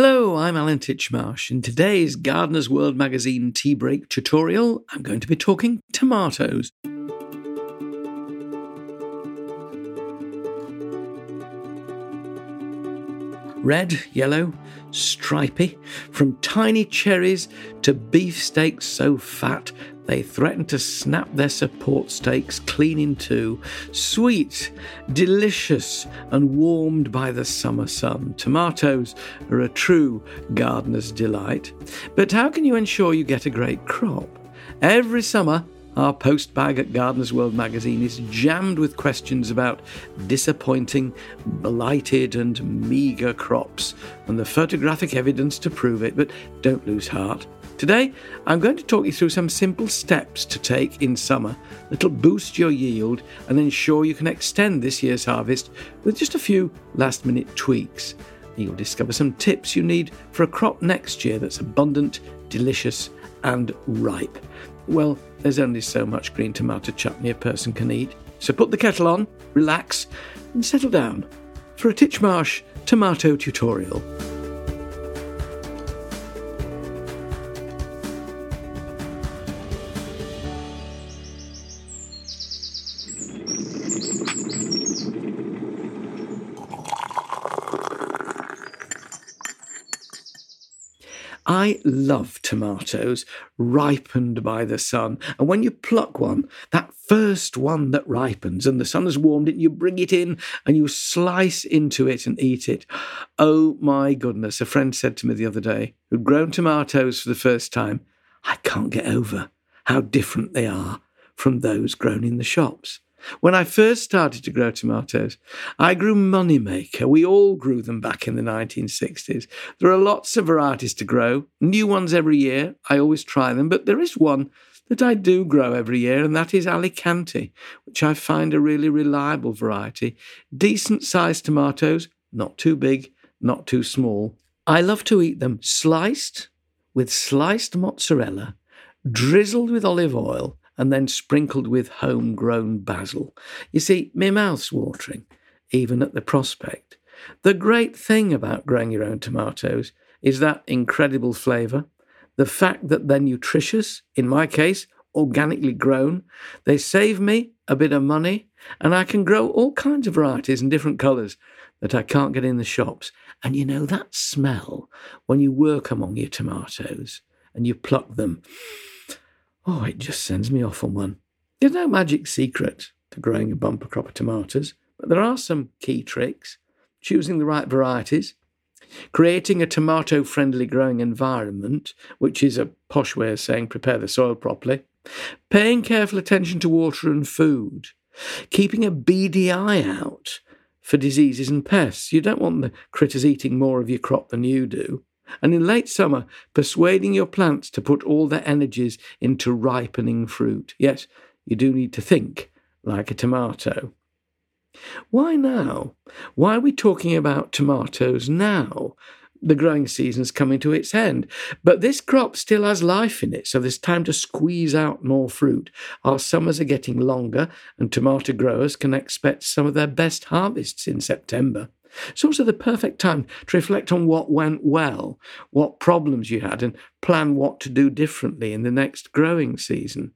Hello, I'm Alan Titchmarsh. In today's Gardener's World magazine tea break tutorial, I'm going to be talking tomatoes. Red, yellow, stripy, from tiny cherries to beefsteaks so fat they threaten to snap their support stakes clean in two. Sweet, delicious, and warmed by the summer sun, tomatoes are a true gardener's delight. But how can you ensure you get a great crop? Every summer, our post bag at Gardener's World magazine is jammed with questions about disappointing, blighted, and meagre crops, and the photographic evidence to prove it. But don't lose heart. Today, I'm going to talk you through some simple steps to take in summer that'll boost your yield and ensure you can extend this year's harvest with just a few last minute tweaks. You'll discover some tips you need for a crop next year that's abundant, delicious, and ripe. Well, there's only so much green tomato chutney a person can eat, so put the kettle on, relax, and settle down for a Titchmarsh tomato tutorial. I love tomatoes ripened by the sun. And when you pluck one, that first one that ripens and the sun has warmed it, you bring it in and you slice into it and eat it. Oh my goodness. A friend said to me the other day, who'd grown tomatoes for the first time, I can't get over how different they are from those grown in the shops. When I first started to grow tomatoes, I grew Moneymaker. We all grew them back in the 1960s. There are lots of varieties to grow, new ones every year. I always try them, but there is one that I do grow every year, and that is Alicante, which I find a really reliable variety. Decent sized tomatoes, not too big, not too small. I love to eat them sliced with sliced mozzarella, drizzled with olive oil, and then sprinkled with homegrown basil. You see, my mouth's watering, even at the prospect. The great thing about growing your own tomatoes is that incredible flavour, the fact that they're nutritious, in my case, organically grown. They save me a bit of money, and I can grow all kinds of varieties and different colours that I can't get in the shops. And you know that smell when you work among your tomatoes and you pluck them. Oh, it just sends me off on one. There's no magic secret to growing a bumper crop of tomatoes, but there are some key tricks. Choosing the right varieties, creating a tomato friendly growing environment, which is a posh way of saying prepare the soil properly, paying careful attention to water and food, keeping a beady eye out for diseases and pests. You don't want the critters eating more of your crop than you do and in late summer, persuading your plants to put all their energies into ripening fruit. Yes, you do need to think like a tomato. Why now? Why are we talking about tomatoes now? The growing season's coming to its end, but this crop still has life in it, so there's time to squeeze out more fruit. Our summers are getting longer, and tomato growers can expect some of their best harvests in September. It's also the perfect time to reflect on what went well, what problems you had, and plan what to do differently in the next growing season.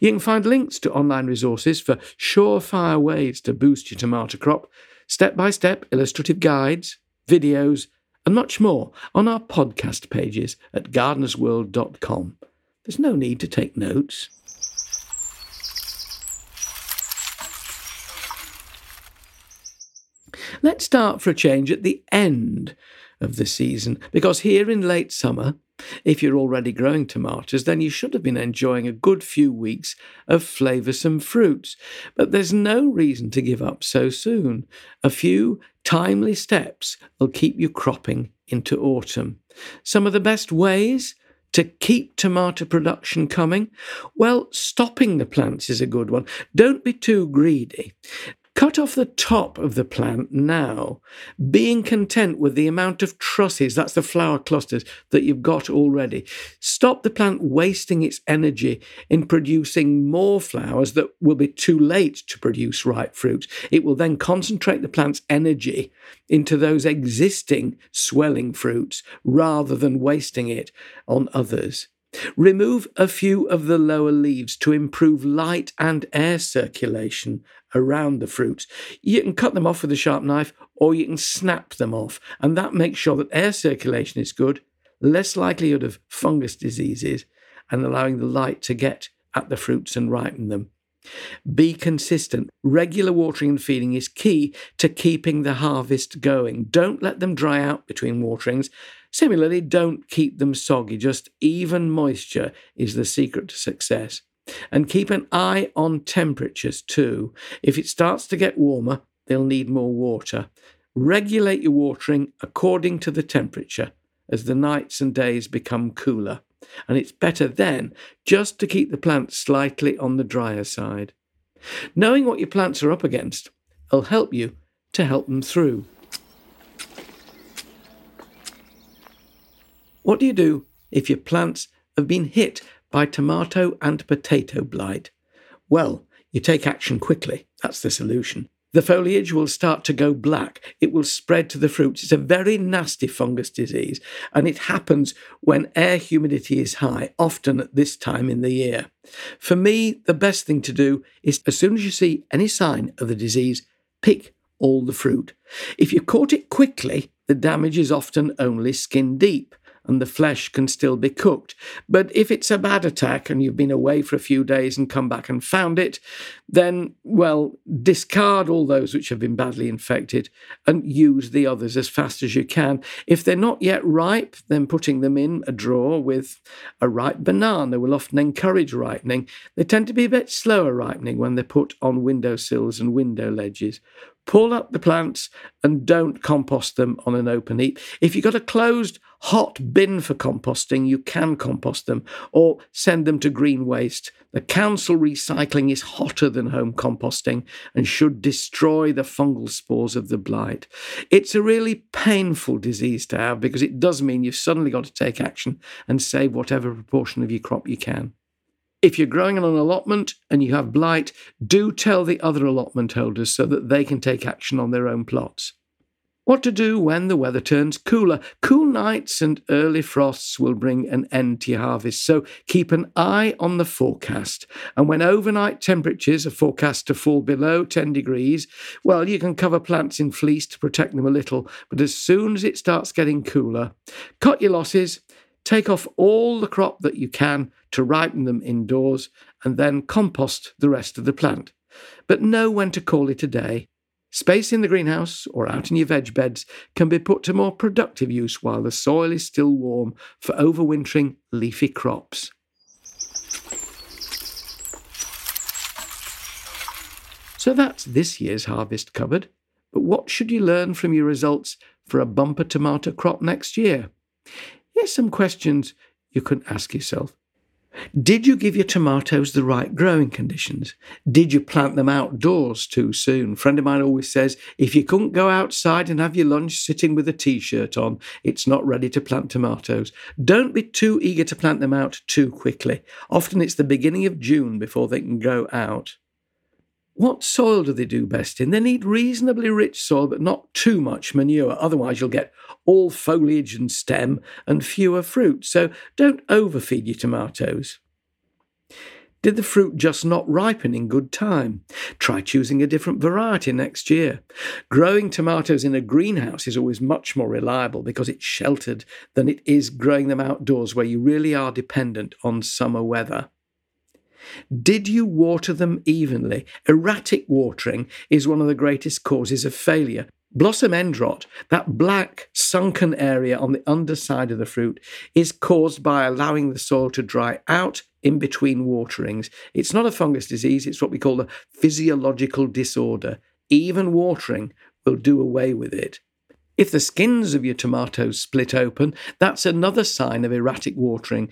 You can find links to online resources for surefire ways to boost your tomato crop, step by step illustrative guides, videos, and much more on our podcast pages at gardenersworld.com. There's no need to take notes. Let's start for a change at the end of the season, because here in late summer, if you're already growing tomatoes, then you should have been enjoying a good few weeks of flavoursome fruits. But there's no reason to give up so soon. A few timely steps will keep you cropping into autumn. Some of the best ways to keep tomato production coming? Well, stopping the plants is a good one. Don't be too greedy. Cut off the top of the plant now, being content with the amount of trusses, that's the flower clusters, that you've got already. Stop the plant wasting its energy in producing more flowers that will be too late to produce ripe fruit. It will then concentrate the plant's energy into those existing swelling fruits rather than wasting it on others. Remove a few of the lower leaves to improve light and air circulation around the fruits. You can cut them off with a sharp knife or you can snap them off, and that makes sure that air circulation is good, less likelihood of fungus diseases, and allowing the light to get at the fruits and ripen them. Be consistent. Regular watering and feeding is key to keeping the harvest going. Don't let them dry out between waterings. Similarly, don't keep them soggy. Just even moisture is the secret to success. And keep an eye on temperatures too. If it starts to get warmer, they'll need more water. Regulate your watering according to the temperature as the nights and days become cooler and it's better then just to keep the plants slightly on the drier side. Knowing what your plants are up against will help you to help them through. What do you do if your plants have been hit by tomato and potato blight? Well, you take action quickly. That's the solution. The foliage will start to go black. It will spread to the fruits. It's a very nasty fungus disease, and it happens when air humidity is high, often at this time in the year. For me, the best thing to do is as soon as you see any sign of the disease, pick all the fruit. If you caught it quickly, the damage is often only skin deep and the flesh can still be cooked. But if it's a bad attack and you've been away for a few days and come back and found it, then, well, discard all those which have been badly infected and use the others as fast as you can. If they're not yet ripe, then putting them in a drawer with a ripe banana will often encourage ripening. They tend to be a bit slower ripening when they're put on windowsills and window ledges. Pull up the plants and don't compost them on an open heap. If you've got a closed hot bin for composting, you can compost them or send them to green waste. The council recycling is hotter than home composting and should destroy the fungal spores of the blight. It's a really painful disease to have because it does mean you've suddenly got to take action and save whatever proportion of your crop you can. If you're growing on an allotment and you have blight, do tell the other allotment holders so that they can take action on their own plots. What to do when the weather turns cooler? Cool nights and early frosts will bring an end to your harvest, so keep an eye on the forecast. And when overnight temperatures are forecast to fall below 10 degrees, well, you can cover plants in fleece to protect them a little, but as soon as it starts getting cooler, cut your losses Take off all the crop that you can to ripen them indoors and then compost the rest of the plant. But know when to call it a day. Space in the greenhouse or out in your veg beds can be put to more productive use while the soil is still warm for overwintering leafy crops. So that's this year's harvest covered. But what should you learn from your results for a bumper tomato crop next year? Here's some questions you can ask yourself. Did you give your tomatoes the right growing conditions? Did you plant them outdoors too soon? A friend of mine always says if you couldn't go outside and have your lunch sitting with a t shirt on, it's not ready to plant tomatoes. Don't be too eager to plant them out too quickly. Often it's the beginning of June before they can go out. What soil do they do best in? They need reasonably rich soil, but not too much manure. Otherwise, you'll get all foliage and stem and fewer fruit. So don't overfeed your tomatoes. Did the fruit just not ripen in good time? Try choosing a different variety next year. Growing tomatoes in a greenhouse is always much more reliable because it's sheltered than it is growing them outdoors where you really are dependent on summer weather. Did you water them evenly? Erratic watering is one of the greatest causes of failure. Blossom end rot, that black sunken area on the underside of the fruit, is caused by allowing the soil to dry out in between waterings. It's not a fungus disease, it's what we call a physiological disorder. Even watering will do away with it. If the skins of your tomatoes split open, that's another sign of erratic watering.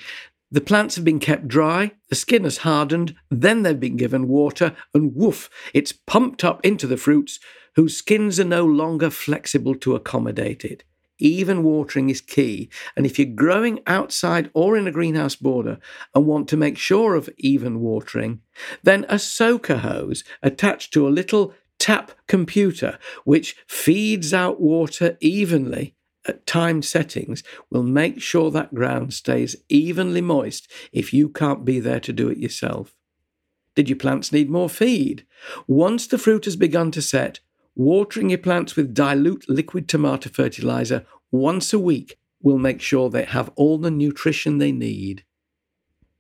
The plants have been kept dry, the skin has hardened, then they've been given water, and woof, it's pumped up into the fruits, whose skins are no longer flexible to accommodate it. Even watering is key, and if you're growing outside or in a greenhouse border and want to make sure of even watering, then a soaker hose attached to a little tap computer which feeds out water evenly at timed settings will make sure that ground stays evenly moist if you can't be there to do it yourself. Did your plants need more feed? Once the fruit has begun to set, watering your plants with dilute liquid tomato fertilizer once a week will make sure they have all the nutrition they need.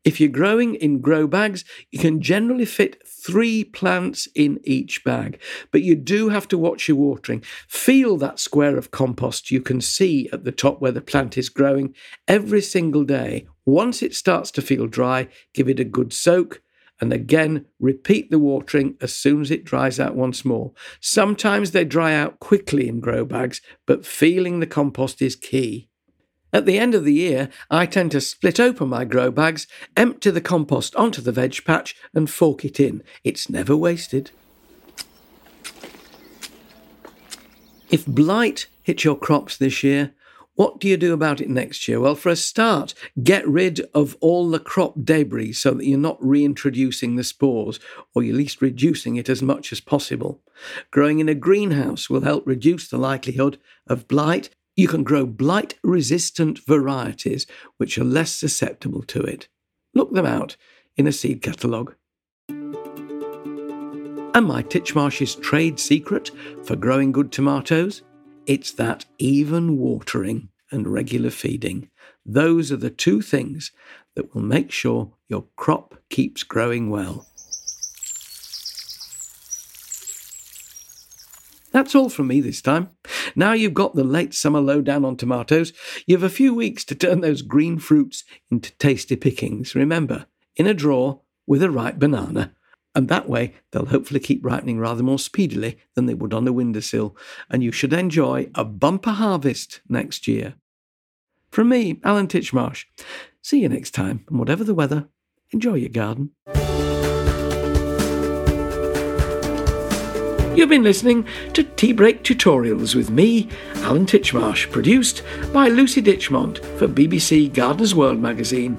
If you're growing in grow bags, you can generally fit three plants in each bag, but you do have to watch your watering. Feel that square of compost you can see at the top where the plant is growing every single day. Once it starts to feel dry, give it a good soak. And again, repeat the watering as soon as it dries out once more. Sometimes they dry out quickly in grow bags, but feeling the compost is key. At the end of the year, I tend to split open my grow bags, empty the compost onto the veg patch, and fork it in. It's never wasted. If blight hits your crops this year, what do you do about it next year? Well, for a start, get rid of all the crop debris so that you're not reintroducing the spores, or at least reducing it as much as possible. Growing in a greenhouse will help reduce the likelihood of blight you can grow blight resistant varieties which are less susceptible to it. Look them out in a seed catalogue. And my Titchmarsh's trade secret for growing good tomatoes? It's that even watering and regular feeding. Those are the two things that will make sure your crop keeps growing well. That's all from me this time. Now you've got the late summer lowdown on tomatoes, you've a few weeks to turn those green fruits into tasty pickings. Remember, in a drawer with a ripe banana. And that way, they'll hopefully keep ripening rather more speedily than they would on the windowsill, and you should enjoy a bumper harvest next year. From me, Alan Titchmarsh. See you next time, and whatever the weather, enjoy your garden. You've been listening to Tea Break Tutorials with me, Alan Titchmarsh, produced by Lucy Ditchmont for BBC Gardener's World magazine.